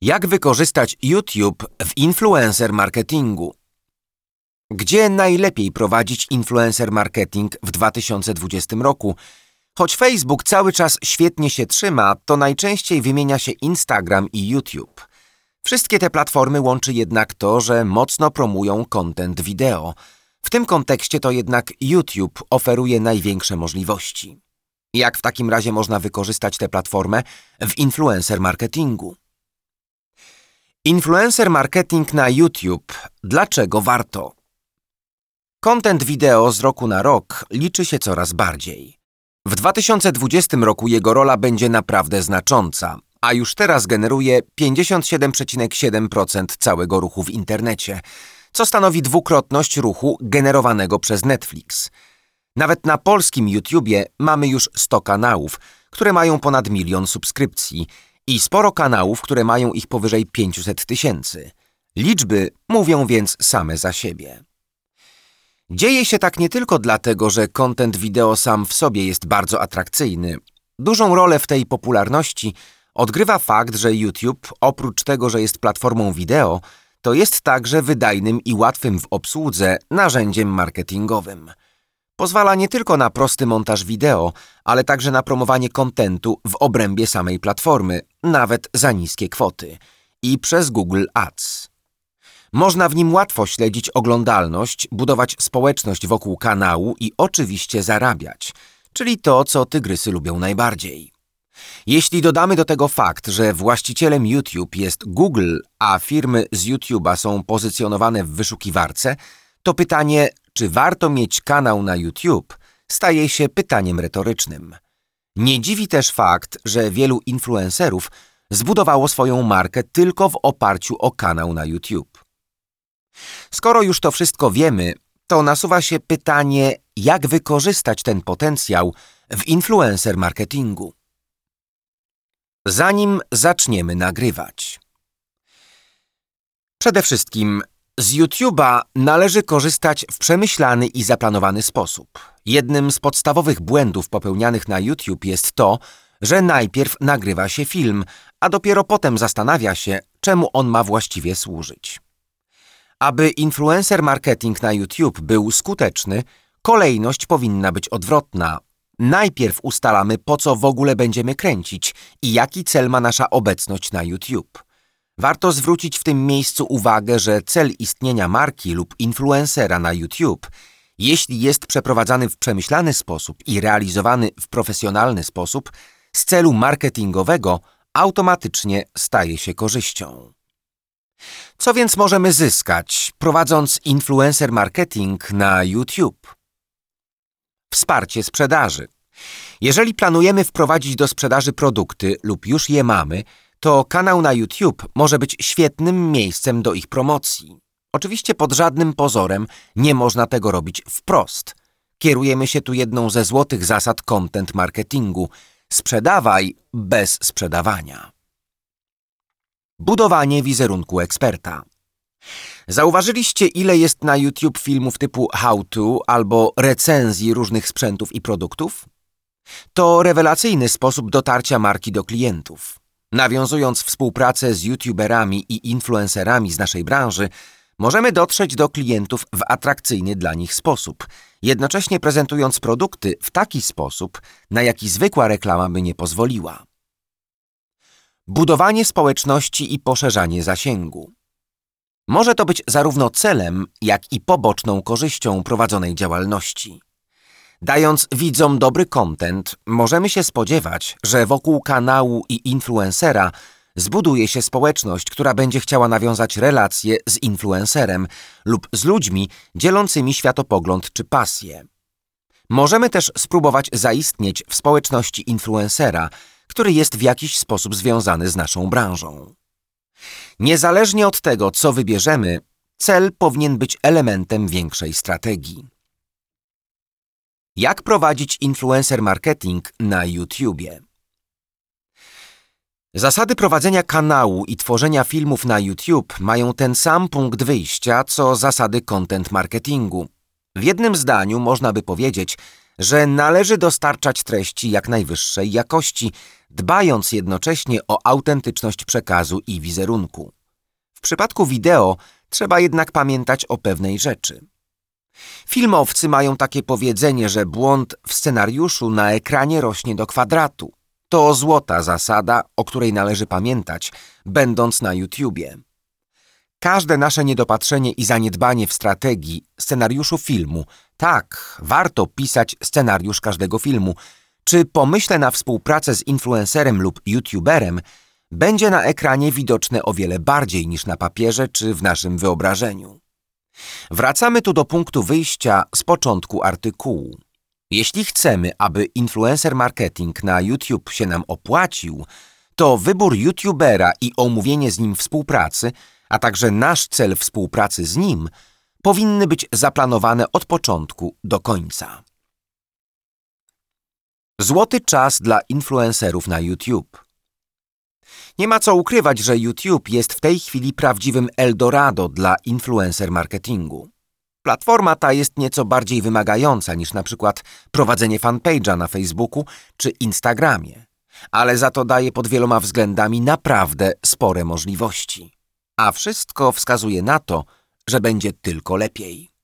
Jak wykorzystać YouTube w influencer marketingu? Gdzie najlepiej prowadzić influencer marketing w 2020 roku? Choć Facebook cały czas świetnie się trzyma, to najczęściej wymienia się Instagram i YouTube. Wszystkie te platformy łączy jednak to, że mocno promują content wideo. W tym kontekście to jednak YouTube oferuje największe możliwości. Jak w takim razie można wykorzystać tę platformę w influencer marketingu? Influencer marketing na YouTube. Dlaczego warto? Content wideo z roku na rok liczy się coraz bardziej. W 2020 roku jego rola będzie naprawdę znacząca, a już teraz generuje 57,7% całego ruchu w internecie, co stanowi dwukrotność ruchu generowanego przez Netflix. Nawet na polskim YouTubie mamy już 100 kanałów, które mają ponad milion subskrypcji i sporo kanałów, które mają ich powyżej 500 tysięcy. Liczby mówią więc same za siebie. Dzieje się tak nie tylko dlatego, że kontent wideo sam w sobie jest bardzo atrakcyjny. Dużą rolę w tej popularności odgrywa fakt, że YouTube, oprócz tego, że jest platformą wideo, to jest także wydajnym i łatwym w obsłudze narzędziem marketingowym. Pozwala nie tylko na prosty montaż wideo, ale także na promowanie kontentu w obrębie samej platformy, nawet za niskie kwoty, i przez Google Ads. Można w nim łatwo śledzić oglądalność, budować społeczność wokół kanału i oczywiście zarabiać, czyli to, co tygrysy lubią najbardziej. Jeśli dodamy do tego fakt, że właścicielem YouTube jest Google, a firmy z YouTube'a są pozycjonowane w wyszukiwarce, to pytanie, czy warto mieć kanał na YouTube, staje się pytaniem retorycznym. Nie dziwi też fakt, że wielu influencerów zbudowało swoją markę tylko w oparciu o kanał na YouTube. Skoro już to wszystko wiemy, to nasuwa się pytanie, jak wykorzystać ten potencjał w influencer marketingu. Zanim zaczniemy nagrywać. Przede wszystkim z YouTube'a należy korzystać w przemyślany i zaplanowany sposób. Jednym z podstawowych błędów popełnianych na YouTube jest to, że najpierw nagrywa się film, a dopiero potem zastanawia się, czemu on ma właściwie służyć. Aby influencer marketing na YouTube był skuteczny, kolejność powinna być odwrotna. Najpierw ustalamy, po co w ogóle będziemy kręcić i jaki cel ma nasza obecność na YouTube. Warto zwrócić w tym miejscu uwagę, że cel istnienia marki lub influencera na YouTube, jeśli jest przeprowadzany w przemyślany sposób i realizowany w profesjonalny sposób, z celu marketingowego automatycznie staje się korzyścią. Co więc możemy zyskać, prowadząc influencer marketing na YouTube? Wsparcie sprzedaży. Jeżeli planujemy wprowadzić do sprzedaży produkty lub już je mamy, to kanał na YouTube może być świetnym miejscem do ich promocji. Oczywiście pod żadnym pozorem nie można tego robić wprost. Kierujemy się tu jedną ze złotych zasad content marketingu. Sprzedawaj bez sprzedawania. Budowanie wizerunku eksperta. Zauważyliście, ile jest na YouTube filmów typu how to albo recenzji różnych sprzętów i produktów? To rewelacyjny sposób dotarcia marki do klientów. Nawiązując współpracę z youtuberami i influencerami z naszej branży, możemy dotrzeć do klientów w atrakcyjny dla nich sposób, jednocześnie prezentując produkty w taki sposób, na jaki zwykła reklama by nie pozwoliła. Budowanie społeczności i poszerzanie zasięgu. Może to być zarówno celem, jak i poboczną korzyścią prowadzonej działalności. Dając widzom dobry content, możemy się spodziewać, że wokół kanału i influencera zbuduje się społeczność, która będzie chciała nawiązać relacje z influencerem lub z ludźmi dzielącymi światopogląd czy pasję. Możemy też spróbować zaistnieć w społeczności influencera, który jest w jakiś sposób związany z naszą branżą. Niezależnie od tego, co wybierzemy, cel powinien być elementem większej strategii. Jak prowadzić influencer marketing na YouTubie? Zasady prowadzenia kanału i tworzenia filmów na YouTube mają ten sam punkt wyjścia, co zasady content marketingu. W jednym zdaniu można by powiedzieć, że należy dostarczać treści jak najwyższej jakości, dbając jednocześnie o autentyczność przekazu i wizerunku. W przypadku wideo trzeba jednak pamiętać o pewnej rzeczy. Filmowcy mają takie powiedzenie, że błąd w scenariuszu na ekranie rośnie do kwadratu. To złota zasada, o której należy pamiętać, będąc na YouTubie. Każde nasze niedopatrzenie i zaniedbanie w strategii scenariuszu filmu, tak, warto pisać scenariusz każdego filmu, czy pomyślę na współpracę z influencerem lub youtuberem, będzie na ekranie widoczne o wiele bardziej niż na papierze czy w naszym wyobrażeniu. Wracamy tu do punktu wyjścia z początku artykułu. Jeśli chcemy, aby influencer marketing na YouTube się nam opłacił, to wybór youtubera i omówienie z nim współpracy, a także nasz cel współpracy z nim, powinny być zaplanowane od początku do końca. Złoty czas dla influencerów na YouTube. Nie ma co ukrywać, że YouTube jest w tej chwili prawdziwym Eldorado dla influencer marketingu. Platforma ta jest nieco bardziej wymagająca niż na przykład prowadzenie fanpage'a na Facebooku czy Instagramie, ale za to daje pod wieloma względami naprawdę spore możliwości. A wszystko wskazuje na to, że będzie tylko lepiej.